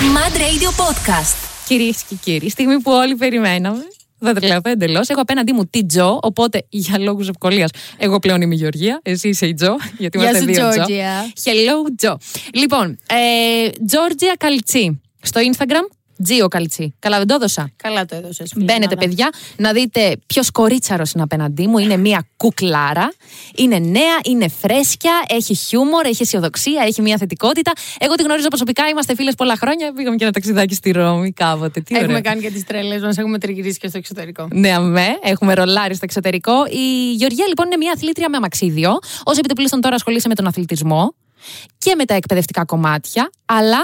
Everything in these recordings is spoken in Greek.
Mad Radio Podcast. Κυρίες και κύριοι, στιγμή που όλοι περιμέναμε. Δεν τρελαθώ εντελώς. Έχω απέναντί μου τη Τζο, οπότε για λόγους ευκολίας. Εγώ πλέον είμαι η Γεωργία, εσύ είσαι η Τζο. Γιατί Γεια είμαστε σου, δύο Τζο. Τζόρτζια. Hello, Τζο. Λοιπόν, ε, Τζόρτζια Καλτσί. Στο Instagram, Τζίο Καλτσί. Καλά, δεν το έδωσα. Καλά το έδωσες. Μπαίνετε, παιδιά, να δείτε ποιος κορίτσαρος είναι απέναντί μου. Είναι μία κουκλάρα. Είναι νέα, είναι φρέσκια, έχει χιούμορ, έχει αισιοδοξία, έχει μία θετικότητα. Εγώ τη γνωρίζω προσωπικά, είμαστε φίλες πολλά χρόνια. Πήγαμε και ένα ταξιδάκι στη Ρώμη κάποτε. Τι Έχουμε ωραία. κάνει και τις τρέλε μας, έχουμε τριγυρίσει και στο εξωτερικό. Ναι, αμέ, έχουμε ρολάρει στο εξωτερικό. Η Γεωργία λοιπόν είναι μια αθλήτρια με αμαξίδιο. Ω επιτοπλίστων τώρα ασχολείσαι με τον αθλητισμό και με τα εκπαιδευτικά κομμάτια, αλλά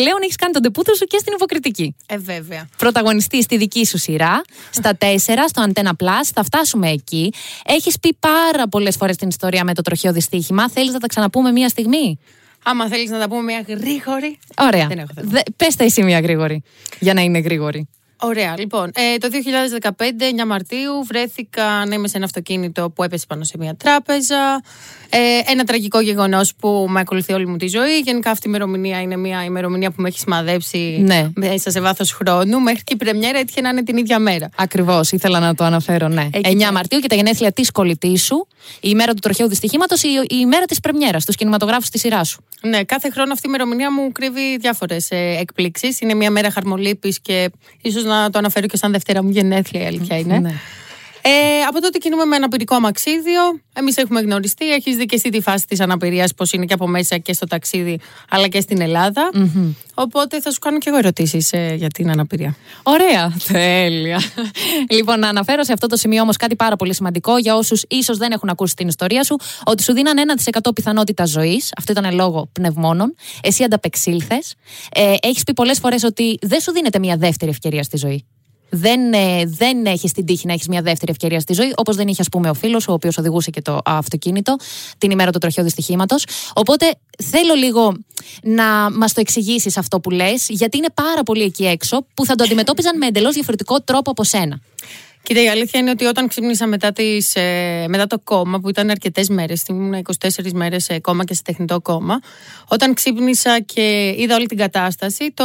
πλέον έχεις κάνει τον τεπούτο σου και στην υποκριτική. Ε, βέβαια. Πρωταγωνιστής στη δική σου σειρά, στα 4, στο Antenna Plus. Θα φτάσουμε εκεί. Έχεις πει πάρα πολλές φορές την ιστορία με το τροχαίο δυστύχημα. Θέλεις να τα ξαναπούμε μία στιγμή; Άμα θέλεις να τα πούμε μια γρήγορη. Ωραία. Δεν έχω θέμα. Δε, πες τα εσύ μία γρήγορη. Για να είναι γρήγορη. Ωραία, λοιπόν. Ε, το 2015, 9 Μαρτίου, βρέθηκα να είμαι σε ένα αυτοκίνητο που έπεσε πάνω σε μια τράπεζα. Ε, ένα τραγικό γεγονός που με ακολουθεί όλη μου τη ζωή. Γενικά αυτή η ημερομηνία είναι μια ημερομηνία που με έχει σημαδέψει Ναι. μέσα σε βάθος χρόνου. Μέχρι και η πρεμιέρα έτυχε να είναι την ίδια μέρα. Ακριβώς, ήθελα να το αναφέρω, ναι. Εκεί 9 πέρα. Μαρτίου και τα γενέθλια της κολλητής σου, η ημέρα του τροχαίου δυστυχήματος, η, η ημέρα της πρεμιέρας, τους κινηματογράφους της σειράς σου. Ναι, κάθε χρόνο αυτή η ημερομηνία μου κρύβει διάφορες εκπλήξεις. Είναι μια μέρα χαρμολύπης και ίσως να το αναφέρω και σαν Δευτέρα μου γενέθλια, η αλήθεια είναι. Ναι. Ε, από τότε κινούμε με αναπηρικό αμαξίδιο. Εμείς έχουμε γνωριστεί. Έχεις δει και εσύ τη φάση της αναπηρίας, πώς είναι και από μέσα και στο ταξίδι, αλλά και στην ελλαδα Οπότε θα σου κάνω και εγώ ερωτήσεις για την αναπηρία. Ωραία, τέλεια. λοιπόν, να αναφέρω σε αυτό το σημείο όμως κάτι πάρα πολύ σημαντικό για όσους ίσως δεν έχουν ακούσει την ιστορία σου, ότι σου δίναν 1% πιθανότητα ζωής. Αυτό ήταν λόγω πνευμόνων. Εσύ ανταπεξήλθες. Ε, έχεις πει πολλές φορές ότι δεν σου δίνεται μια δεύτερη ευκαιρία στη ζωή. Δεν, ε, δεν έχεις την τύχη να έχεις μια δεύτερη ευκαιρία στη ζωή, όπως δεν είχε, ας πούμε, ο φίλος, ο οποίος οδηγούσε και το αυτοκίνητο την ημέρα του τροχαίου δυστυχήματο. Οπότε θέλω λίγο να μας το εξηγήσεις αυτό που λες, γιατί είναι πάρα πολλοί εκεί έξω που θα το αντιμετώπιζαν με εντελώς διαφορετικό τρόπο από σένα. Κοίτα, η αλήθεια είναι ότι όταν ξύπνησα μετά, τις, ε, μετά το κόμμα, που ήταν αρκετές μέρες, ήμουν 24 μέρες σε κόμμα και σε τεχνητό κόμμα, όταν ξύπνησα και είδα όλη την κατάσταση, το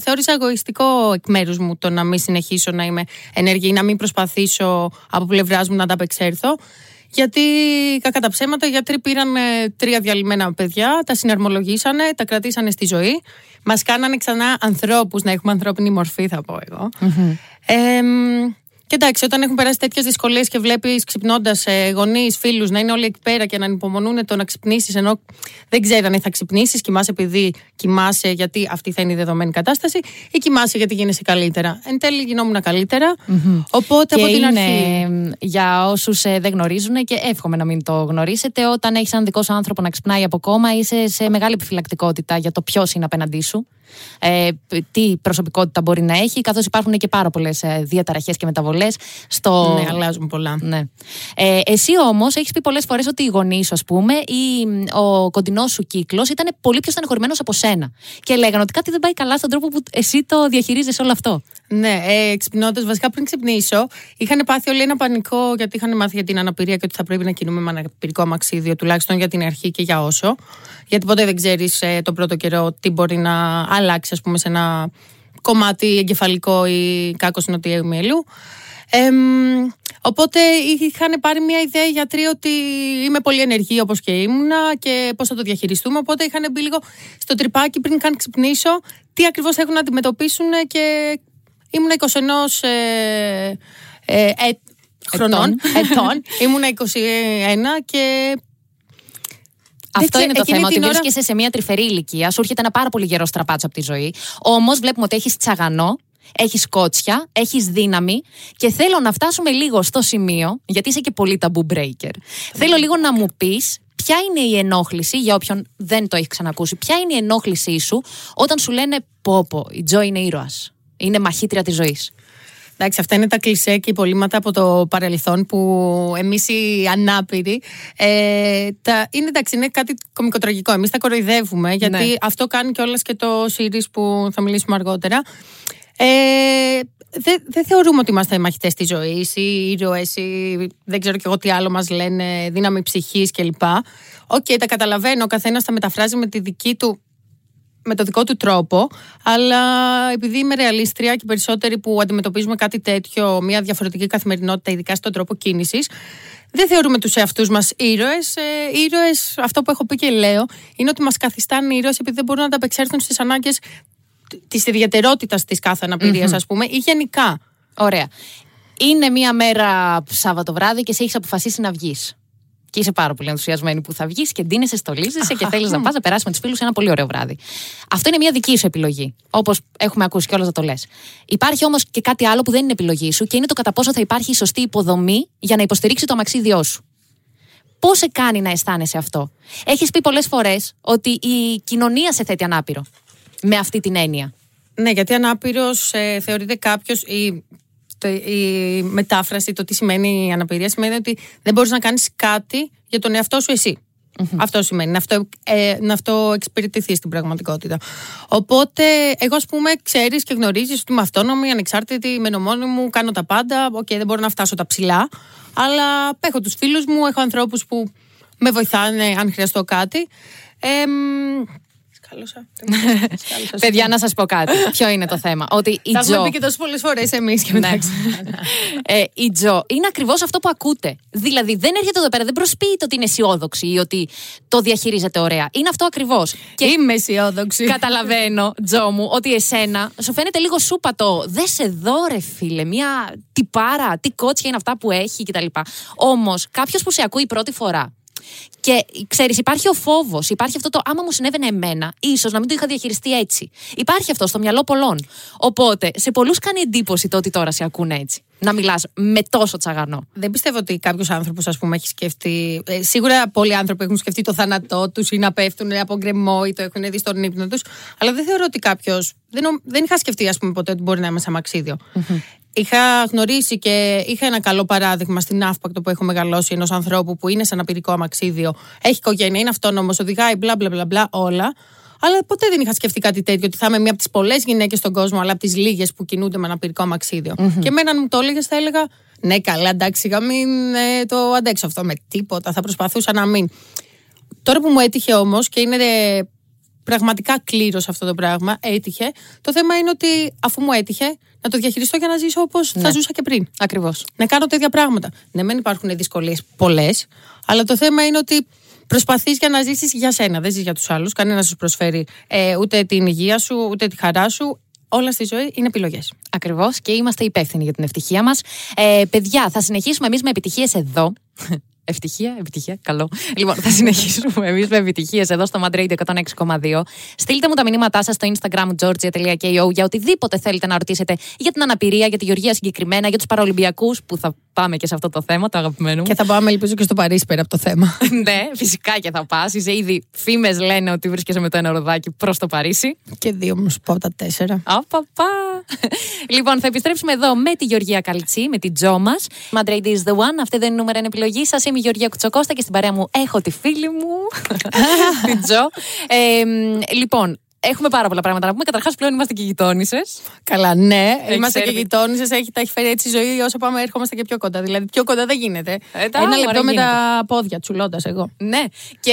θεώρησα εγωιστικό εκ μέρους μου το να μην συνεχίσω να είμαι ενεργή, να μην προσπαθήσω από πλευράς μου να ανταπεξέλθω. Γιατί κακά τα ψέματα, οι γιατροί πήραν ε, τρία διαλυμένα παιδιά, τα συναρμολογήσανε, τα κρατήσανε στη ζωή. Μας κάνανε ξανά ανθρώπους να έχουμε ανθρώπινη μορφή, θα πω εγώ. Ε, μ, και εντάξει, όταν έχουν περάσει τέτοιες δυσκολίες και βλέπεις ξυπνώντας ε, γονείς, φίλους να είναι όλοι εκεί πέρα και να ανυπομονούν το να ξυπνήσεις, ενώ δεν ξέρανε θα ξυπνήσεις, κοιμάσαι επειδή κοιμάσαι γιατί αυτή θα είναι η δεδομένη κατάσταση, ή κοιμάσαι γιατί γίνεσαι καλύτερα. Εν τέλει γινόμουν καλύτερα. Οπότε και από την είναι αρχή. μ, για όσους δεν γνωρίζουν και εύχομαι να μην το γνωρίσετε, όταν έχεις έναν δικός σου άνθρωπο να ξυπνάει από κόμμα, είσαι σε μεγάλη επιφυλακτικότητα για το ποιος είναι απέναντί σου. Ε, τι προσωπικότητα μπορεί να έχει, καθώς υπάρχουν και πάρα πολλές διαταραχές και μεταβολές στο. Ναι, αλλάζουν πολλά. Ναι. Ε, εσύ όμως έχεις πει πολλές φορές ότι οι γονείς σου, ας πούμε, ή μ, ο κοντινός σου κύκλος ήταν πολύ πιο στεναχωρημένο από σένα. Και λέγανε ότι κάτι δεν πάει καλά στον τρόπο που εσύ το διαχειρίζεσαι όλο αυτό. Ναι, ε, ξυπνώντας, βασικά πριν ξυπνήσω, είχαν πάθει όλοι ένα πανικό γιατί είχαν μάθει για την αναπηρία και ότι θα πρέπει να κινούμε με αναπηρικό αμαξίδιο, τουλάχιστον για την αρχή και για όσο. Γιατί ποτέ δεν ξέρεις ε, τον πρώτο καιρό τι μπορεί να αλλάξει, ας πούμε, σε ένα κομμάτι εγκεφαλικό ή κάκος νοτιαίου μυελού. Εμ, οπότε είχαν πάρει μια ιδέα οι γιατροί ότι είμαι πολύ ενεργή όπως και ήμουνα και πώς θα το διαχειριστούμε. Οπότε είχαν μπει λίγο στο τρυπάκι πριν καν ξυπνήσω τι ακριβώς έχουν να αντιμετωπίσουν και ήμουν 21 ε, ε, ε, χρονών, ετών. ήμουν 21 και Αυτό ξέρω, είναι το εκείνη θέμα, ότι την ώρα- βρίσκεσαι σε μια τρυφερή ηλικία, σου έρχεται ένα πάρα πολύ γερό στραπάτσο από τη ζωή. Όμως βλέπουμε ότι έχεις τσαγανό, έχεις κότσια, έχεις δύναμη και θέλω να φτάσουμε λίγο στο σημείο, γιατί είσαι και πολύ ταμπού breaker. Θέλω λίγο να μου πεις ποια είναι η ενόχληση, για όποιον δεν το έχει ξανακούσει, ποια είναι η ενόχλησή σου όταν σου λένε Πω, πω, η Τζο είναι ήρωας. Είναι μαχήτρια της ζωής. Εντάξει, αυτά είναι τα κλισέ και υπολείμματα από το παρελθόν που εμείς οι ανάπηροι. Ε, τα, είναι εντάξει, είναι κάτι κομικοτραγικό. Εμείς τα κοροϊδεύουμε, γιατί Ναι. αυτό κάνει κιόλας και το series που θα μιλήσουμε αργότερα. Ε, δεν δεν θεωρούμε ότι είμαστε μαχητές της ζωής ή ήρωες ή δεν ξέρω κι εγώ τι άλλο μας λένε, δύναμη ψυχής κλπ. Οκ, τα καταλαβαίνω. Ο καθένας τα μεταφράζει με τη δική του με το δικό του τρόπο, αλλά επειδή είμαι ρεαλίστρια και περισσότεροι που αντιμετωπίζουμε κάτι τέτοιο, μια διαφορετική καθημερινότητα, ειδικά στον τρόπο κίνησης, δεν θεωρούμε τους εαυτούς μας ήρωες. Ε, ήρωες, αυτό που έχω πει και λέω, είναι ότι μας καθιστάνε ήρωες επειδή δεν μπορούν να ανταπεξέλθουν στις ανάγκες της ιδιαιτερότητας της κάθε αναπηρίας, ας πούμε, ή γενικά. Ωραία. Είναι μία μέρα Σάββατο βράδυ και σε έχεις αποφασίσει να βγεις. Και είσαι πάρα πολύ ενθουσιασμένη που θα βγεις και ντύνεσαι, στολίζεσαι και θέλεις να πας να περάσει με τους φίλους ένα πολύ ωραίο βράδυ. Αυτό είναι μια δική σου επιλογή. Όπως έχουμε ακούσει κιόλα να το λες. Υπάρχει όμως και κάτι άλλο που δεν είναι επιλογή σου και είναι το κατά πόσο θα υπάρχει η σωστή υποδομή για να υποστηρίξει το αμαξίδιό σου. Πώς σε κάνει να αισθάνεσαι αυτό; Έχεις πει πολλές φορές ότι η κοινωνία σε θέτει ανάπηρο. Με αυτή την έννοια. Ναι, γιατί ανάπηρος ε, θεωρείται κάποιος. Η, η μετάφραση, το τι σημαίνει η αναπηρία, σημαίνει ότι δεν μπορείς να κάνεις κάτι για τον εαυτό σου εσύ. Αυτό σημαίνει, να αυτο-, ε, να αυτοεξυπηρετηθεί στην πραγματικότητα. Οπότε, εγώ, ας πούμε, ξέρεις και γνωρίζεις ότι είμαι αυτόνομη, ανεξάρτητη, μένω μόνη μου, κάνω τα πάντα. OK, okay, δεν μπορώ να φτάσω τα ψηλά. Αλλά έχω τους φίλους μου, έχω ανθρώπους που με βοηθάνε αν χρειαστώ κάτι. Ε, Παιδιά, να σας πω κάτι. Ποιο είναι το θέμα; Ότι η Τα έχουμε πει και τόσε πολλές φορές εμείς και μετά. ε, η Τζο είναι ακριβώς αυτό που ακούτε. Δηλαδή, δεν έρχεται εδώ πέρα, δεν προσποιείται ότι είναι αισιόδοξη ή ότι το διαχειρίζεται ωραία. Είναι αυτό ακριβώς. Και είμαι αισιόδοξη. Καταλαβαίνω, Τζο μου, ότι εσένα σου φαίνεται λίγο σούπατο. Δες σε δω, ρε φίλε, μια τυπάρα, τι κότσια είναι αυτά που έχει κτλ. Όμως, κάποιος που σε ακούει πρώτη φορά και ξέρεις, υπάρχει ο φόβος, υπάρχει αυτό το άμα μου συνέβαινε εμένα, ίσως να μην το είχα διαχειριστεί έτσι. Υπάρχει αυτό στο μυαλό πολλών. Οπότε, σε πολλούς κάνει εντύπωση το ότι τώρα σε ακούνε έτσι. Να μιλάς με τόσο τσαγανό. Δεν πιστεύω ότι κάποιος άνθρωπος, ας πούμε, έχει σκεφτεί. Ε, σίγουρα πολλοί άνθρωποι έχουν σκεφτεί το θάνατό τους ή να πέφτουν από γκρεμό ή το έχουν δει στον ύπνο τους. Αλλά δεν θεωρώ ότι κάποιος. Δεν, δεν είχα σκεφτεί, ας πούμε, ποτέ ότι μπορεί να είμαι σαν μαξίδιο. Είχα γνωρίσει και είχα ένα καλό παράδειγμα στην Αύπακτο που έχω μεγαλώσει ενός ανθρώπου που είναι σε αναπηρικό αμαξίδιο, έχει οικογένεια, είναι αυτόνομος, οδηγάει μπλα μπλα μπλα, μπλα όλα. Αλλά ποτέ δεν είχα σκεφτεί κάτι τέτοιο, ότι θα είμαι μία από τις πολλές γυναίκες στον κόσμο, αλλά από τις λίγες που κινούνται με αναπηρικό αμαξίδιο. Mm-hmm. Και εμένα μου το έλεγες, θα έλεγα, Ναι, καλά, εντάξει, για μην ε, το αντέξω αυτό με τίποτα. Θα προσπαθούσα να μην. Τώρα που μου έτυχε όμως και είναι πραγματικά κλήρω αυτό το πράγμα, έτυχε. Το θέμα είναι ότι αφού μου έτυχε, να το διαχειριστώ για να ζήσω όπως ναι. θα ζούσα και πριν. Ακριβώς. Να κάνω τέτοια πράγματα. Ναι, δεν υπάρχουν δυσκολίες πολλές, αλλά το θέμα είναι ότι προσπαθείς για να ζήσεις για σένα. Δεν ζεις για τους άλλους. Κανένας σου προσφέρει ε, ούτε την υγεία σου, ούτε τη χαρά σου. Όλα στη ζωή είναι επιλογές. Ακριβώς και είμαστε υπεύθυνοι για την ευτυχία μας. Ε, παιδιά, θα συνεχίσουμε εμείς με επιτυχίες εδώ. Ευτυχία, επιτυχία, καλό. Λοιπόν, θα συνεχίσουμε εμείς με επιτυχίες εδώ στο Madrid 106,2. Στείλτε μου τα μηνύματά σας στο Instagram georgia.ko για οτιδήποτε θέλετε να ρωτήσετε για την αναπηρία, για τη Γεωργία συγκεκριμένα, για τους Παραολυμπιακού που θα πάμε και σε αυτό το θέμα, το αγαπημένο μου. Και θα πάμε, ελπίζω, και στο Παρίσι πέρα από το θέμα. ναι, φυσικά και θα πας. Είσαι ήδη φήμες λένε ότι βρίσκεσαι με το ένα ροδάκι προς το Παρίσι. Και δύο μου πω τα τέσσερα. Απαπα. λοιπόν, θα επιστρέψουμε εδώ με τη Γεωργία Καλτσή, με την Τζο μας. Madrid is the one. Αυτή δεν είναι η νούμερα επιλογή σας. Είμαι η Γεωργία Κουτσοκώστα και στην παρέα μου έχω τη φίλη μου, την Τζο. Ε, λοιπόν, Έχουμε πάρα πολλά πράγματα να πούμε. Καταρχάς, πλέον είμαστε και γειτόνισε. Καλά, ναι. Έχει είμαστε και γειτόνισε. Έχει, τα έχει φέρει έτσι η ζωή όσο πάμε, έρχομαστε και πιο κοντά. Δηλαδή, πιο κοντά δεν γίνεται. Ε, Ένα λεπτό με τα πόδια, τσουλώντας εγώ. Ναι. Και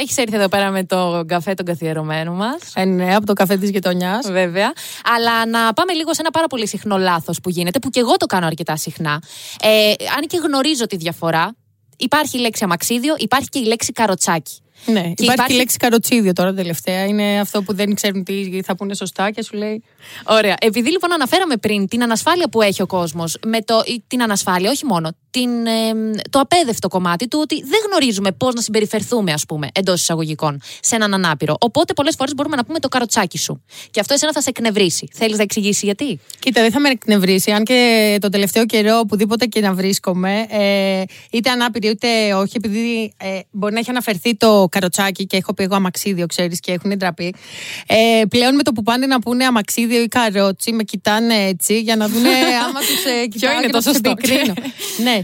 έχεις έρθει εδώ πέρα με το καφέ τον καθιερωμένο μας. Ε, ναι, από το καφέ της γειτονιάς. Βέβαια. Αλλά να πάμε λίγο σε ένα πάρα πολύ συχνό λάθος που γίνεται, που και εγώ το κάνω αρκετά συχνά. Ε, αν και γνωρίζω τη διαφορά, υπάρχει η λέξη αμαξίδιο, υπάρχει και η λέξη καροτσάκι. Ναι, και υπάρχει, υπάρχει και η λέξη καροτσίδιο τώρα τελευταία. Είναι αυτό που δεν ξέρουν τι θα πούνε σωστά και σου λέει. Ωραία. Επειδή λοιπόν αναφέραμε πριν την ανασφάλεια που έχει ο κόσμος, με το, την ανασφάλεια, όχι μόνο, την, ε, το απέδευτο κομμάτι του ότι δεν γνωρίζουμε πώς να συμπεριφερθούμε, ας πούμε, εντός εισαγωγικών, σε έναν ανάπηρο. Οπότε πολλές φορές μπορούμε να πούμε το καροτσάκι σου. Και αυτό εσένα θα σε εκνευρίσει. Θέλεις να εξηγήσει γιατί; Κοίτα, δεν θα με εκνευρίσει, αν και τον τελευταίο καιρό, οπουδήποτε και να βρίσκομαι, ε, είτε ανάπηρη είτε όχι, επειδή ε, μπορεί να έχει αναφερθεί το καροτσάκι και έχω πει εγώ αμαξίδιο, ξέρεις, και έχουν ντραπεί. Ε, πλέον με το που πάνε να πούνε αμαξίδιο ή καρότσι, με κοιτάνε έτσι για να δουν άμα τους ε, κοιτάω είναι το σωστό. ναι,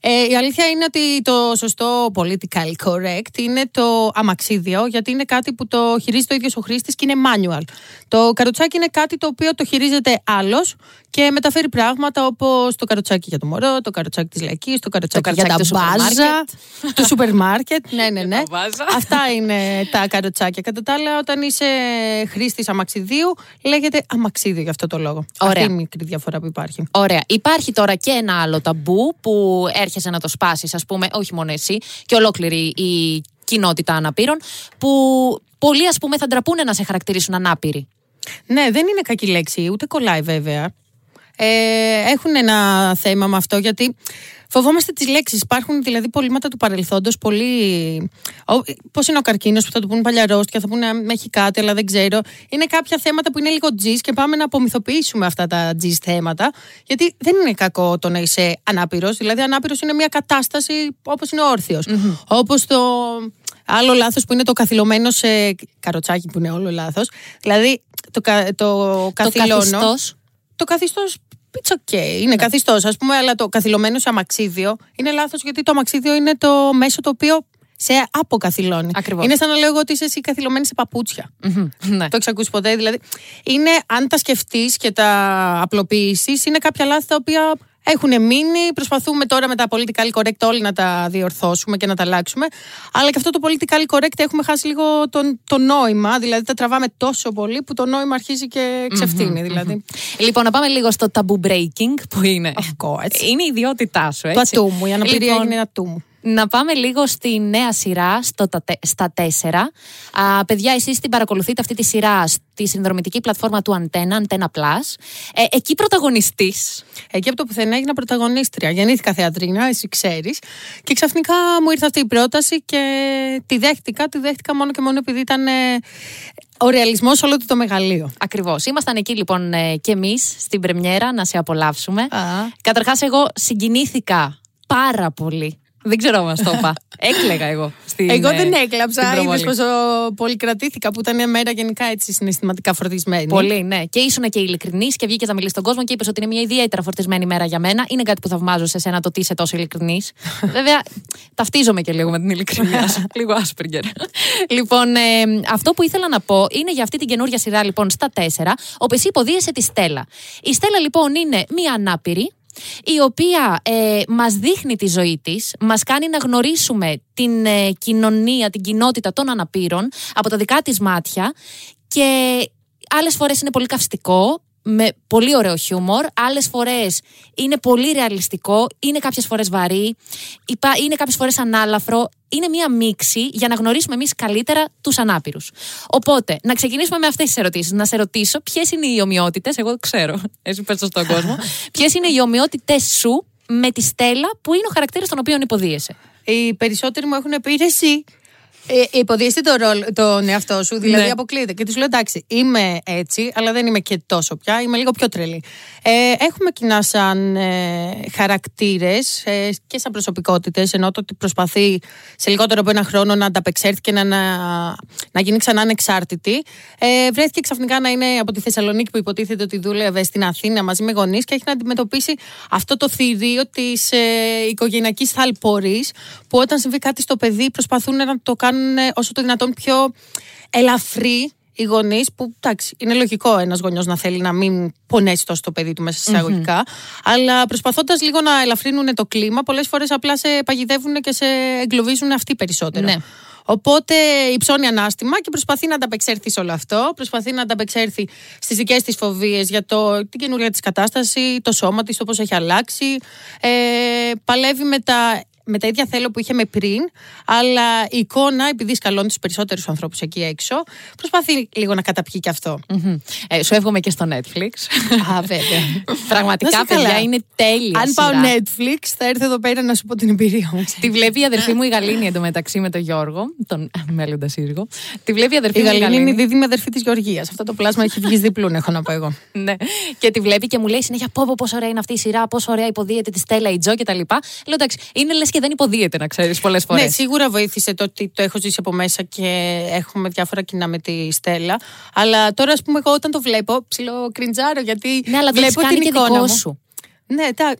Ε, η αλήθεια είναι ότι το σωστό political correct είναι το αμαξίδιο, γιατί είναι κάτι που το χειρίζεται ο ίδιος ο χρήστης και είναι manual. Το καροτσάκι είναι κάτι το οποίο το χειρίζεται άλλος και μεταφέρει πράγματα όπως το καροτσάκι για το μωρό, το καροτσάκι της λαϊκής, το καροτσάκι, για τα μπάζα, το σούπερ μάρκετ. ναι, ναι, ναι. Αυτά είναι τα καροτσάκια. Κατά τα άλλα, όταν είσαι χρήστης αμαξιδίου, λέγεται αμαξίδιο για αυτό το λόγο. Ωραία. Αυτή είναι η μικρή διαφορά που υπάρχει. Ωραία. Υπάρχει τώρα και ένα άλλο ταμπού που έρχεσαι να το σπάσεις, ας πούμε, όχι μόνο εσύ, και ολόκληρη η κοινότητα αναπήρων, που πολλοί, ας πούμε, θα ντραπούν να σε χαρακτηρίσουν ανάπηροι. Ναι, δεν είναι κακή λέξη, ούτε κολλάει βέβαια. Ε, έχουν ένα θέμα με αυτό γιατί φοβόμαστε τις λέξεις. Υπάρχουν δηλαδή πολύματα του παρελθόντος, πολύ. Πώς είναι ο καρκίνος που θα του πούνε παλιαρόστια, θα πούνε με έχει κάτι, αλλά δεν ξέρω. Είναι κάποια θέματα που είναι λίγο τζις και πάμε να απομυθοποιήσουμε αυτά τα τζις θέματα. Γιατί δεν είναι κακό το να είσαι ανάπηρος. Δηλαδή, ανάπηρος είναι μια κατάσταση όπως είναι όρθιος. Mm-hmm. Όπως το. Άλλο λάθος που είναι το καθυλωμένο σε καροτσάκι που είναι όλο λάθος. Δηλαδή το, το, το Το καθιστός It's okay. Είναι ναι. καθιστός, ας πούμε, αλλά το καθυλωμένο σε αμαξίδιο είναι λάθος γιατί το αμαξίδιο είναι το μέσο το οποίο σε αποκαθυλώνει. Ακριβώς. Είναι σαν να λέω ότι είσαι εσύ καθυλωμένη σε παπούτσια. ναι. Το έχεις ακούσει ποτέ. Δηλαδή, είναι αν τα σκεφτείς και τα απλοποιήσεις, είναι κάποια λάθη τα οποία έχουν μείνει. Προσπαθούμε τώρα με τα political correct όλοι να τα διορθώσουμε και να τα αλλάξουμε. Αλλά και αυτό το political correct έχουμε χάσει λίγο τον, το νόημα. Δηλαδή τα τραβάμε τόσο πολύ που το νόημα αρχίζει και ξεφτυνει δηλαδη Λοιπόν, να πάμε λίγο στο taboo breaking που είναι. Of course. Είναι η ιδιότητά σου, έτσι. Το ατού μου. Η αναπηρία λοιπόν, έγινε ατού μου. Να πάμε λίγο στη νέα σειρά στο, στα τέσσερα. Α, παιδιά, εσείς την παρακολουθείτε αυτή τη σειρά στη συνδρομητική πλατφόρμα του Antenna, Antenna Plus. Ε, εκεί πρωταγωνιστής. Εκεί από το πουθενά έγινα πρωταγωνίστρια. Γεννήθηκα θεατρίνα, εσύ ξέρεις. Και ξαφνικά μου ήρθε αυτή η πρόταση και τη δέχτηκα. Τη δέχτηκα μόνο και μόνο επειδή ήταν ε, ο ρεαλισμός όλο το μεγαλείο. Ακριβώς. Ήμασταν εκεί λοιπόν ε, και εμείς στην Πρεμιέρα να σε απολαύσουμε. Καταρχάς, εγώ συγκινήθηκα πάρα πολύ δεν ξέρω αν μας το είπα. Έκλεγα εγώ. Στην, εγώ δεν ε, έκλαψα. Είδες πόσο πολύ κρατήθηκα που ήταν μια μέρα γενικά έτσι συναισθηματικά φορτισμένη. Πολύ, ναι. Και ήσουν και ειλικρινής και βγήκες να μιλήσεις στον κόσμο και είπες ότι είναι μια ιδιαίτερα φορτισμένη μέρα για μένα. Είναι κάτι που θαυμάζω σε σένα το ότι είσαι τόσο ειλικρινής. Βέβαια, ταυτίζομαι και λίγο με την ειλικρινία σου. λίγο άσπεργκερ. λοιπόν, ε, αυτό που ήθελα να πω είναι για αυτή την καινούργια σειρά λοιπόν στα τέσσερα, όπου εσύ υποδίεσαι τη Στέλλα. Η Στέλλα λοιπόν είναι μια ανάπηρη η οποία ε, μας δείχνει τη ζωή της, μας κάνει να γνωρίσουμε την ε, κοινωνία, την κοινότητα των αναπήρων από τα δικά της μάτια και άλλες φορές είναι πολύ καυστικό, με πολύ ωραίο χιούμορ, άλλες φορές είναι πολύ ρεαλιστικό, είναι κάποιες φορές βαρύ, είναι κάποιες φορές ανάλαφρο, είναι μία μίξη για να γνωρίσουμε εμείς καλύτερα τους ανάπηρους. Οπότε, να ξεκινήσουμε με αυτές τις ερωτήσεις. Να σε ρωτήσω ποιες είναι οι ομοιότητες, εγώ ξέρω, εσύ πες στον κόσμο, ποιες είναι οι ομοιότητες σου με τη Στέλλα που είναι ο χαρακτήρας τον οποίο υποδίεσαι. Οι περισσότεροι μου έχουν πει εσύ ε, υποδίεσαι το ρόλο, τον εαυτό σου, δηλαδή ναι. αποκλείεται. Και του λέω εντάξει, είμαι έτσι, αλλά δεν είμαι και τόσο πια, είμαι λίγο πιο τρελή. Ε, έχουμε κοινά σαν ε, χαρακτήρες ε, και σαν προσωπικότητες, ενώ το ότι προσπαθεί σε λιγότερο από ένα χρόνο να ανταπεξέλθει και να, να, να γίνει ξανά ανεξάρτητη. Ε, βρέθηκε ξαφνικά να είναι από τη Θεσσαλονίκη που υποτίθεται ότι δούλευε στην Αθήνα μαζί με γονείς και έχει να αντιμετωπίσει αυτό το θηρίο της ε, οικογενειακής θαλπορής που όταν συμβεί κάτι στο παιδί προσπαθούν να το κάνουν κάνουν όσο το δυνατόν πιο ελαφρύ οι γονείς, που εντάξει, είναι λογικό ένας γονιός να θέλει να μην πονέσει τόσο το παιδί του μέσα σε εισαγωγικά, αλλά προσπαθώντας λίγο να ελαφρύνουν το κλίμα, πολλές φορές απλά σε παγιδεύουν και σε εγκλωβίζουν αυτοί περισσότερο. Ναι. Οπότε υψώνει ανάστημα και προσπαθεί να ανταπεξέλθει σε όλο αυτό. Προσπαθεί να ανταπεξέλθει στις δικές της φοβίες για το, την καινούργια της κατάσταση, το σώμα της, το πώς έχει αλλάξει. Ε, παλεύει με τα με τα ίδια θέλω που είχε με πριν, αλλά η εικόνα, επειδή σκαλώνει τους περισσότερους ανθρώπους εκεί έξω, προσπαθεί λίγο να καταπιεί και αυτό. Ε, σου εύχομαι και στο Netflix. Α, βέβαια. Πραγματικά, παιδιά, είναι τέλεια. Αν πάω Netflix, θα έρθω εδώ πέρα να σου πω την εμπειρία μου. Τη βλέπει η αδερφή μου η Γαλήνη εντωμεταξύ με τον Γιώργο, τον μέλλοντας σύζυγο. Τη βλέπει η αδερφή η μου. Η Γαλήνη είναι η δίδυμη αδερφή της Γεωργίας. Αυτό το πλάσμα έχει βγει διπλούν, έχω να πω εγώ. ναι. Και τη βλέπει και μου λέει συνέχεια πω, πόσο ωραία είναι αυτή η σειρά, πόσο ωραία υποδίεται τη Στέλλα, η Τζο κτλ. Λέω εντάξει, είναι λες και δεν υποδίεται, να ξέρεις πολλές φορές. Ναι, σίγουρα βοήθησε το ότι το έχω ζήσει από μέσα και έχουμε διάφορα κοινά με τη Στέλλα. Αλλά τώρα, ας πούμε, εγώ όταν το βλέπω, ψιλοκριντζάρω γιατί ναι, αλλά βλέπω την εικόνα μου. Σου. Ναι, τα...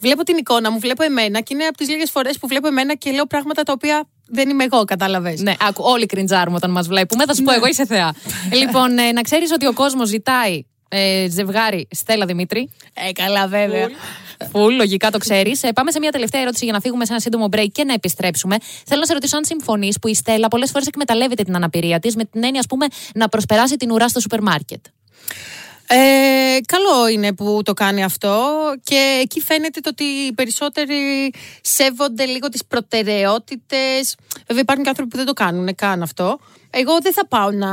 Βλέπω την εικόνα μου, βλέπω εμένα και είναι από τις λίγες φορές που βλέπω εμένα και λέω πράγματα τα οποία δεν είμαι εγώ, κατάλαβες. Ναι, άκου, όλοι κριντζάρουμε όταν μας βλέπουμε. Θα σου πω, Ναι. εγώ είσαι θεά. λοιπόν, ε, να ξέρεις ότι ο κόσμος ζητάει ε, ζευγάρι Στέλλα Δημήτρη. Ε, καλά, βέβαια. Φουλ, λογικά το ξέρεις. πάμε σε μια τελευταία ερώτηση για να φύγουμε σε ένα σύντομο break και να επιστρέψουμε. Θέλω να σε ρωτήσω αν συμφωνείς που η Στέλλα πολλές φορές εκμεταλλεύεται την αναπηρία της με την έννοια, ας πούμε, να προσπεράσει την ουρά στο σούπερ μάρκετ. Ε, καλό είναι που το κάνει αυτό και εκεί φαίνεται το ότι οι περισσότεροι σέβονται λίγο τις προτεραιότητες. Βέβαια υπάρχουν και άνθρωποι που δεν το κάνουν καν αυτό. Εγώ δεν θα πάω να,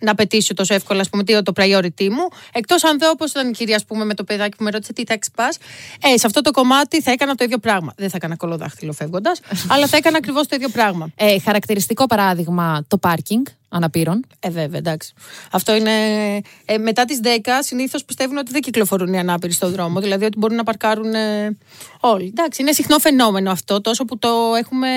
να απαιτήσω τόσο εύκολα ας πούμε, τι είναι το priority μου. Εκτός αν δω όπως ήταν η κυρία ας πούμε, με το παιδάκι που με ρώτησε τι τάξη πας. Ε, σε αυτό το κομμάτι θα έκανα το ίδιο πράγμα. Δεν θα έκανα κολοδάχτυλο φεύγοντας, αλλά θα έκανα ακριβώς το ίδιο πράγμα. Ε, χαρακτηριστικό παράδειγμα το πάρκινγκ αναπήρων. Ε, βέβαια, εντάξει. Αυτό είναι. Ε, μετά τις 10 συνήθως πιστεύουν ότι δεν κυκλοφορούν οι ανάπηροι στον δρόμο. Δηλαδή ότι μπορούν να παρκάρουν ε, όλοι. Εντάξει, είναι συχνό φαινόμενο αυτό, τόσο που το έχουμε.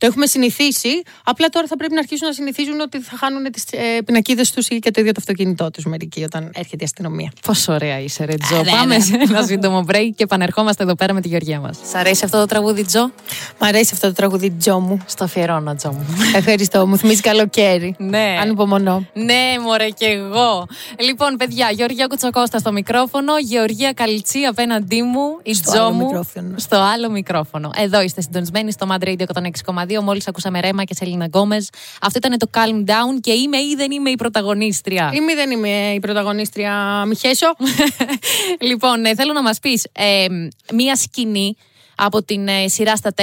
Το έχουμε συνηθίσει. Απλά τώρα θα πρέπει να αρχίσουν να συνηθίζουν ότι θα χάνουν τις ε, πινακίδες τους ή και το ίδιο το αυτοκίνητό τους μερικοί όταν έρχεται η αστυνομία. Πόσο ωραία είσαι, ρε Τζο. ναι, Πάμε ναι. σε ένα σύντομο break και επανερχόμαστε εδώ πέρα με τη Γεωργία μας. Σ' αρέσει αυτό το τραγούδι, Τζο; Μ' αρέσει αυτό το τραγούδι Τζο μου. Στο αφιερώνω, Τζο μου. Ευχαριστώ. μου θυμίζει καλοκαίρι. ναι. Ανυπομονώ. Ναι, μωρέ και εγώ. Λοιπόν, παιδιά, Γεωργία Κουτσοκώστα στο μικρόφωνο, Γεωργία Καλτσή απέναντί μου, η Στο Τζο άλλο μου μικρόφωνο. στο άλλο μικρόφωνο. Εδώ είστε συντονισμένοι στο Mad Radio 106,2. Μόλις ακούσαμε Rema και Selena Gomez. Αυτό ήταν το Calm Down και είμαι ή δεν είμαι η πρωταγωνίστρια; Είμαι ή δεν είμαι η πρωταγωνίστρια Μιχέσο. λοιπόν, ε, θέλω να μας πεις μία σκηνή από την ε, σειρά στα 4.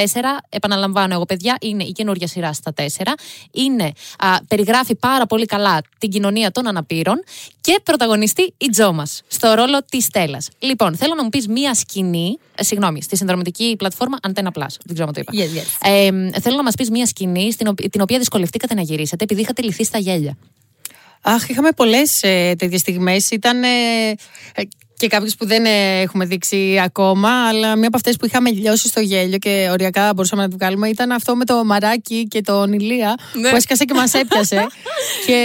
Επαναλαμβάνω εγώ, παιδιά, είναι η καινούργια σειρά στα 4. Είναι, α, περιγράφει πάρα πολύ καλά την κοινωνία των αναπήρων και πρωταγωνιστή η Τζο μας στο ρόλο της Στέλλας. Λοιπόν, θέλω να μου πεις μία σκηνή, ε, συγγνώμη, στη συνδρομητική πλατφόρμα Antenna Plus. Δεν ξέρω αν το είπα. Yes, yes. Ε, θέλω να μας πεις μία σκηνή στην οποία, την οποία δυσκολευτήκατε να γυρίσετε επειδή είχατε λυθεί στα γέλια. Αχ, είχαμε πολλές ε, τέτοιες στιγμές. Ήταν ε, ε, και κάποιε που δεν ε, έχουμε δείξει ακόμα, αλλά μία από αυτές που είχαμε λιώσει στο γέλιο και οριακά μπορούσαμε να τη βγάλουμε ήταν αυτό με το μαράκι και τον Ηλία Ναι. που έσκασε και μας έπιασε. και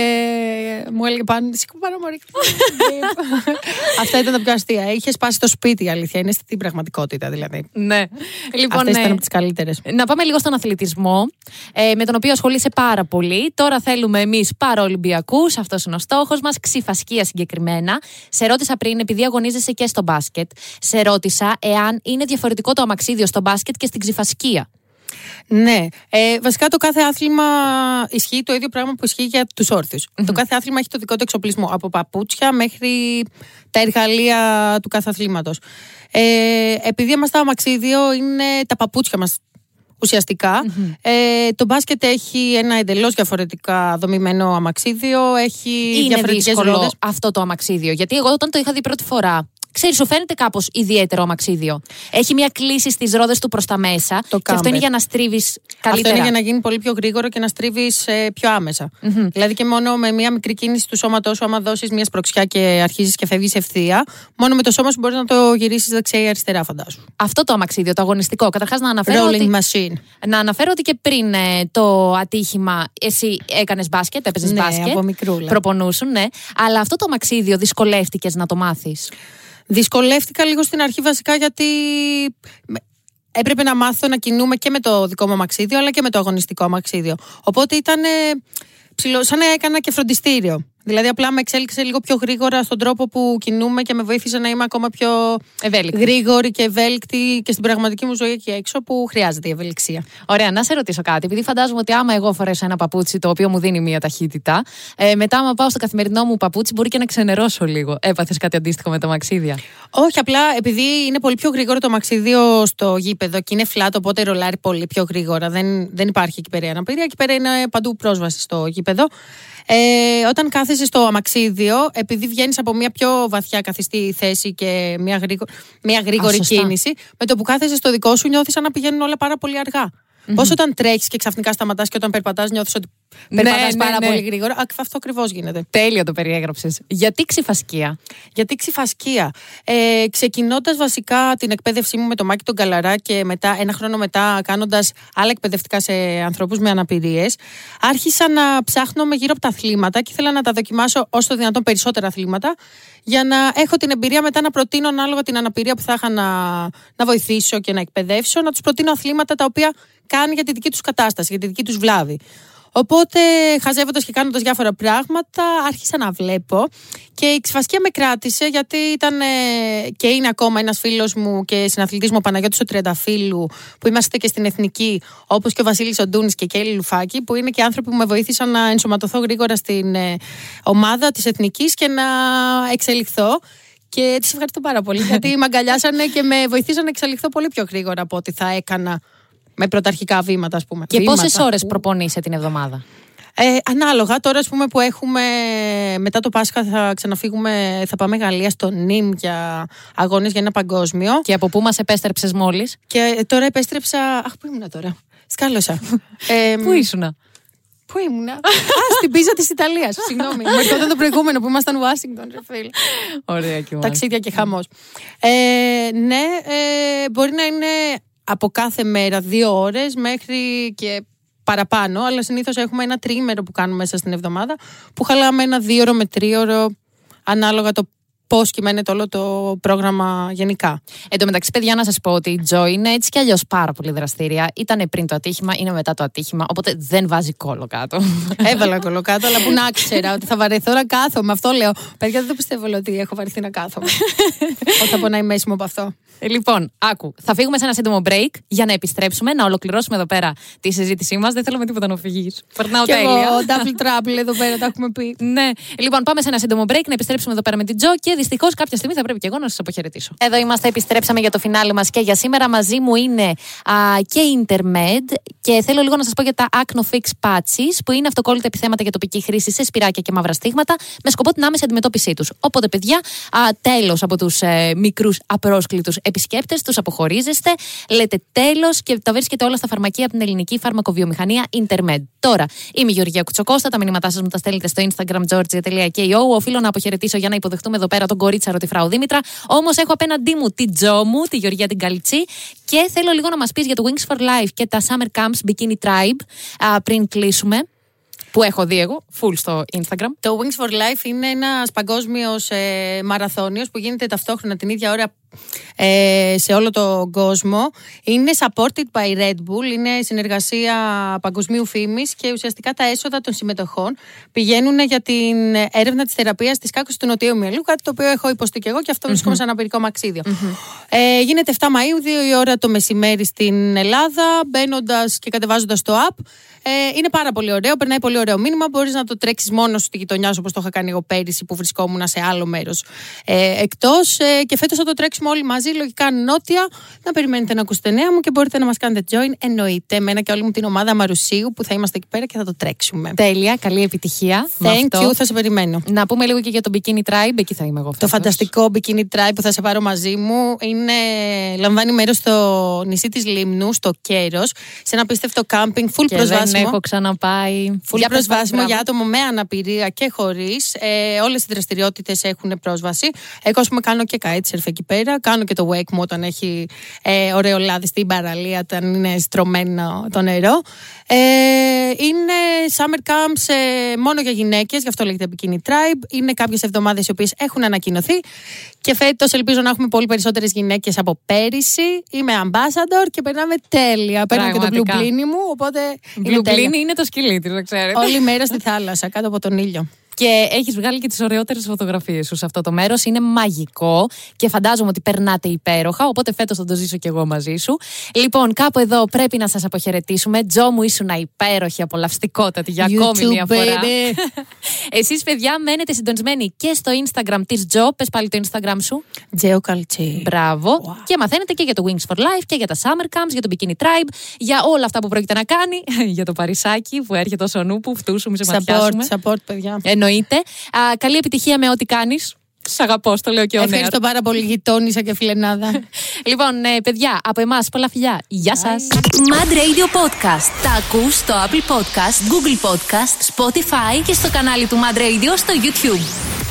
μου έλεγε πάνω, σήκω πάνω μωρή. Αυτά ήταν τα πιο αστεία. Είχε σπάσει το σπίτι, η αλήθεια. Είναι στην πραγματικότητα δηλαδή. Ναι. Λοιπόν, Αυτές ε, ήταν από τις καλύτερες. Να πάμε λίγο στον αθλητισμό, ε, με τον οποίο ασχολείσαι πάρα πολύ. Τώρα θέλουμε εμείς παραολυμπιακούς, αυτός είναι ο στόχος μας, ξυφασκία συγκεκριμένα. Σε ρώτησα πριν, επειδή αγωνίζεσαι και στο μπάσκετ, σε ρώτησα εάν είναι διαφορετικό το αμαξίδιο στο μπάσκετ και στην ξυφασκία. Ναι. Ε, βασικά το κάθε άθλημα ισχύει το ίδιο πράγμα που ισχύει για τους ορθιου Το κάθε άθλημα έχει το δικό του εξοπλισμό. Από παπούτσια μέχρι τα εργαλεία του κάθε αθλήματος. Ε, επειδή είμαστε αμαξίδιο, είναι τα παπούτσια μας ουσιαστικα Ε, το μπάσκετ έχει ένα εντελώς διαφορετικά δομημένο αμαξίδιο. Έχει Είναι διαφορετικές δύσκολο ρόδε. αυτό το αμαξίδιο. Γιατί εγώ όταν το είχα δει πρώτη φορά, ξέρεις, σου φαίνεται κάπως ιδιαίτερο αμαξίδιο. Έχει μια κλίση στις ρόδες του προς τα μέσα. Το και αυτό είναι camber. για να στρίβεις Αυτό καλύτερα. είναι για να γίνει πολύ πιο γρήγορο και να στρίβεις πιο αμεσα Δηλαδή και μόνο με μία μικρή κίνηση του σώματό σου, άμα δώσεις μία σπροξιά και αρχίζεις και φεύγεις ευθεία, μόνο με το σώμα σου μπορείς να το γυρίσεις δεξιά ή αριστερά, φαντάσου. Αυτό το αμαξίδιο, το αγωνιστικό. Καταρχάς να αναφέρω. Rolling ότι... machine. Να αναφέρω ότι και πριν ε, το ατύχημα, εσύ έκανες μπάσκετ, έπαιζες Ναι, μπάσκετ. από μικρούλα. Προπονούσουν, ναι. Αλλά αυτό το αμαξίδιο δυσκολεύτηκες να το μάθεις. Δυσκολεύτηκα λίγο στην αρχή βασικά γιατί με- έπρεπε να μάθω να κινούμε και με το δικό μου αμαξίδιο αλλά και με το αγωνιστικό αμαξίδιο. Οπότε ήταν ε, ψηλό, σαν να έκανα και φροντιστήριο. Δηλαδή απλά με εξέλιξε λίγο πιο γρήγορα στον τρόπο που κινούμε και με βοήθησε να είμαι ακόμα πιο Ευέλικτη. γρήγορη και ευέλικτη και στην πραγματική μου ζωή εκεί έξω που χρειάζεται η ευελιξία. Ωραία, να σε ρωτήσω κάτι. Επειδή φαντάζομαι ότι άμα εγώ φορέσω ένα παπούτσι το οποίο μου δίνει μία ταχύτητα, ε, μετά, άμα πάω στο καθημερινό μου παπούτσι, μπορεί και να ξενερώσω λίγο. Έπαθες κάτι αντίστοιχο με τα μαξίδια; Όχι, απλά επειδή είναι πολύ πιο γρήγορο το μαξίδιο στο γήπεδο και είναι flat, οπότε ρολάρει πολύ πιο γρήγορα. Δεν, δεν υπάρχει εκεί πέρα αναπηρία. Εκεί πέρα είναι παντού πρόσβαση στο γήπεδο. Ε, όταν κάθεσαι στο αμαξίδιο, επειδή βγαίνεις από μια πιο βαθιά καθιστή θέση και μια, γρήγο, μια γρήγορη σωστά. κίνηση, με το που κάθεσαι στο δικό σου νιώθεις σαν να πηγαίνουν όλα πάρα πολύ αργά. Πώς όταν τρέχεις και ξαφνικά σταματάς και όταν περπατάς, νιώθεις ότι Περπατάς ναι, πάρα ναι. πολύ γρήγορα. Α, Αυτό ακριβώς γίνεται. Τέλεια το περιέγραψες. Γιατί ξυφασκία; Γιατί ξυφασκία. Ε, Ξεκινώντας βασικά την εκπαίδευσή μου με το Μάκη τον Καλαρά και μετά, ένα χρόνο μετά κάνοντας άλλα εκπαιδευτικά σε ανθρώπους με αναπηρίες, άρχισα να ψάχνω με γύρω από τα αθλήματα και ήθελα να τα δοκιμάσω όσο το δυνατόν περισσότερα αθλήματα για να έχω την εμπειρία μετά να προτείνω ανάλογα την αναπηρία που θα είχα να, να βοηθήσω και να εκπαιδεύσω, να τους προτείνω αθλήματα τα οποία κάνουν για τη δική τους κατάσταση, για τη δική τους βλάβη. Οπότε, χαζεύοντας και κάνοντας διάφορα πράγματα, άρχισα να βλέπω και η ξυφασκία με κράτησε γιατί ήταν ε, και είναι ακόμα ένας φίλος μου και συναθλητής μου, ο Παναγιώτης ο Τριανταφύλου, που είμαστε και στην Εθνική, όπως και ο Βασίλης Οντούνη και η Κέλλη Λουφάκη, που είναι και άνθρωποι που με βοήθησαν να ενσωματωθώ γρήγορα στην ε, ομάδα της Εθνικής και να εξελιχθώ. Και τη ευχαριστώ πάρα πολύ, γιατί με αγκαλιάσανε και με βοηθήσαν να εξελιχθώ πολύ πιο γρήγορα από ό,τι θα έκανα με πρωταρχικά βήματα, ας πούμε. Και Βήματα. πόσε ώρε προπονείσαι την εβδομάδα; Ε, ανάλογα, τώρα ας πούμε που έχουμε μετά το Πάσχα θα ξαναφύγουμε, θα πάμε Γαλλία στο ΝΙΜ για αγώνες για ένα παγκόσμιο Και από πού μας επέστρεψες μόλις; και τώρα επέστρεψα, αχ πού ήμουνα τώρα, σκάλωσα. ε, Πού ήσουνα; Πού ήμουνα, α στην πίζα της Ιταλίας, συγγνώμη, μου έρχονταν το προηγούμενο που ήμασταν Ουάσιγκτον, ρε φίλε. Ωραία και Ταξίδια και χαμός. Ε, ναι, ε, μπορεί να είναι από κάθε μέρα δύο ώρες μέχρι και παραπάνω, αλλά συνήθως έχουμε ένα τρίμερο που κάνουμε μέσα στην εβδομάδα, που χαλάμε ένα δύο ώρο με τρίωρο, ανάλογα το πώς κυμαίνεται όλο το πρόγραμμα γενικά. Εν τω μεταξύ, παιδιά, να σας πω ότι η Τζο είναι έτσι κι αλλιώς πάρα πολύ δραστήρια. Ήταν πριν το ατύχημα, είναι μετά το ατύχημα, οπότε δεν βάζει κόλλο κάτω. Έβαλα κολοκάτω, αλλά που να ξέρα ότι θα βαρεθώ να κάθομαι. Αυτό λέω. Παιδιά, δεν το πιστεύω λέω, ότι έχω βαρεθεί να κάθομαι. Όταν θα πω να είμαι έσημο από αυτό. Ε, λοιπόν, άκου. Θα φύγουμε σε ένα σύντομο break για να επιστρέψουμε, να ολοκληρώσουμε εδώ πέρα τη συζήτησή μας. Δεν θέλω με τίποτα να φυγεί. Περνάω Και εγώ, τέλεια. double trouble εδώ πέρα, τα έχουμε πει. Ναι. Λοιπόν, πάμε σε ένα σύντομο break να επιστρέψουμε εδώ πέρα με την Τζο και δυστυχώς κάποια στιγμή θα πρέπει και εγώ να σας αποχαιρετήσω. Εδώ είμαστε, επιστρέψαμε για το φινάλε μας και για σήμερα. Μαζί μου είναι α, και η Intermed και θέλω λίγο να σας πω για τα Acnofix Patches που είναι αυτοκόλλητα επιθέματα για τοπική χρήση σε σπυράκια και μαύρα στίγματα με σκοπό την άμεση αντιμετώπιση τους. Οπότε, παιδιά, τέλος από τους ε, μικρούς απρόσκλητους επισκέπτες, τους αποχωρίζεστε, λέτε τέλος και τα βρίσκετε όλα στα φαρμακεία από την ελληνική φαρμακοβιομηχανία Intermed. Τώρα, είμαι η Γεωργία Κουτσοκώστα, τα μηνύματά σας μου τα στέλνετε στο Instagram georgia.ko. Οφείλω να αποχαιρετήσω για να υποδεχτούμε εδώ πέρα τον κορίτσαρο τη Φράου Δήμητρα. Όμως έχω απέναντί μου την Τζο μου, τη Γεωργία την Καλιτσή. Και θέλω λίγο να μας πεις για το Wings for Life και τα Summer Camps Bikini Tribe α, πριν κλείσουμε. Που έχω δει εγώ, full στο Instagram. Το Wings for Life είναι ένας παγκόσμιος ε, μαραθώνιος που γίνεται ταυτόχρονα την ίδια ώρα ε, σε όλο τον κόσμο. Είναι supported by Red Bull, είναι συνεργασία παγκοσμίου φήμης και ουσιαστικά τα έσοδα των συμμετοχών πηγαίνουν για την έρευνα της θεραπείας της κάκου του νοτιού μυαλού, κάτι το οποίο έχω υποστεί και εγώ και αυτό βρίσκομαι σε ένα πυρικό μαξίδιο. Ε, γίνεται 7 Μαου, 2 η ώρα το μεσημέρι στην Ελλάδα, μπαίνοντας και κατεβάζοντας το app. Ε, είναι πάρα πολύ ωραίο, περνάει πολύ ωραίο μήνυμα. Μπορείς να το τρέξεις μόνος σου στη γειτονιά σου, όπως το είχα κάνει εγώ πέρυσι που βρισκόμουν σε άλλο μέρος ε, εκτός. Ε, και φέτος θα το τρέξουμε όλοι μαζί, λογικά νότια. Να περιμένετε να ακούσετε νέα μου και μπορείτε να μας κάνετε join. Εννοείται, εμένα και όλη μου την ομάδα Μαρουσίου που θα είμαστε εκεί πέρα και θα το τρέξουμε. Τέλεια, καλή επιτυχία. με Thank αυτό. you, θα σε περιμένω. Να πούμε λίγο και για το Bikini Tribe, εκεί θα είμαι εγώ. Το φέτος. φανταστικό Bikini Tribe που θα σε πάρω μαζί μου είναι, λαμβάνει μέρος στο νησί της Λίμνου, στο Κέρος, σε ένα απίστευτο κάμπινγκ, full Και προσβάσιμο. δεν έχω ξαναπάει. Full Για πες προσβάσιμο πάλι, για μπράβο. άτομο με αναπηρία και χωρίς. Ε, Όλες οι δραστηριότητες έχουν πρόσβαση. Εγώ, ας πούμε, κάνω και kitesurf εκεί πέρα. Κάνω και το wake μου όταν έχει ε, ωραίο λάδι στην παραλία, όταν είναι στρωμένο το νερό. Ε, είναι summer camps ε, μόνο για γυναίκες, γι' αυτό λέγεται Bikini Tribe. Είναι κάποιες εβδομάδες οι οποίες έχουν ανακοινωθεί. Και φέτος ελπίζω να έχουμε πολύ περισσότερες γυναίκες από πέρυσι. Είμαι ambassador και περνάμε τέλεια. Παίρνω και το blue Πραγματικά. blinny μου, οπότε. είναι Blue τέλεια. Blue είναι το σκυλί τη, να ξέρετε. Όλη μέρα στη θάλασσα, κάτω από τον ήλιο. Και έχεις βγάλει και τις ωραιότερες φωτογραφίες σου σε αυτό το μέρος. Είναι μαγικό και φαντάζομαι ότι περνάτε υπέροχα. Οπότε φέτος θα το ζήσω κι εγώ μαζί σου. Λοιπόν, κάπου εδώ πρέπει να σας αποχαιρετήσουμε. Τζο μου ήσουν υπέροχη, απολαυστικότατη για ακόμη YouTube, μια φορά. baby. Εσείς, παιδιά, μένετε συντονισμένοι και στο Instagram της Τζο. Πες πάλι το Instagram σου. Τζέο Καλτσί. Μπράβο. Και μαθαίνετε και για το Wings for Life και για τα Summer Camps, για το Bikini Tribe, για όλα αυτά που πρόκειται να κάνει. για το Παρισάκι που έρχεται τόσο νου που φτούσουμε σε Support, ματιάσουμε. support, παιδιά. Εννοείται. Α, καλή επιτυχία με ό,τι κάνεις. Σ' αγαπώ, το λέω και ο Ευχαριστώ πάρα πολύ, γειτόνισσα και φιλενάδα. λοιπόν, ε, παιδιά, από εμάς πολλά φιλιά. Γεια σας. Mad Radio Podcast. Τα ακούς στο Apple Podcast, Google Podcast, Spotify και στο κανάλι του Mad Radio στο YouTube.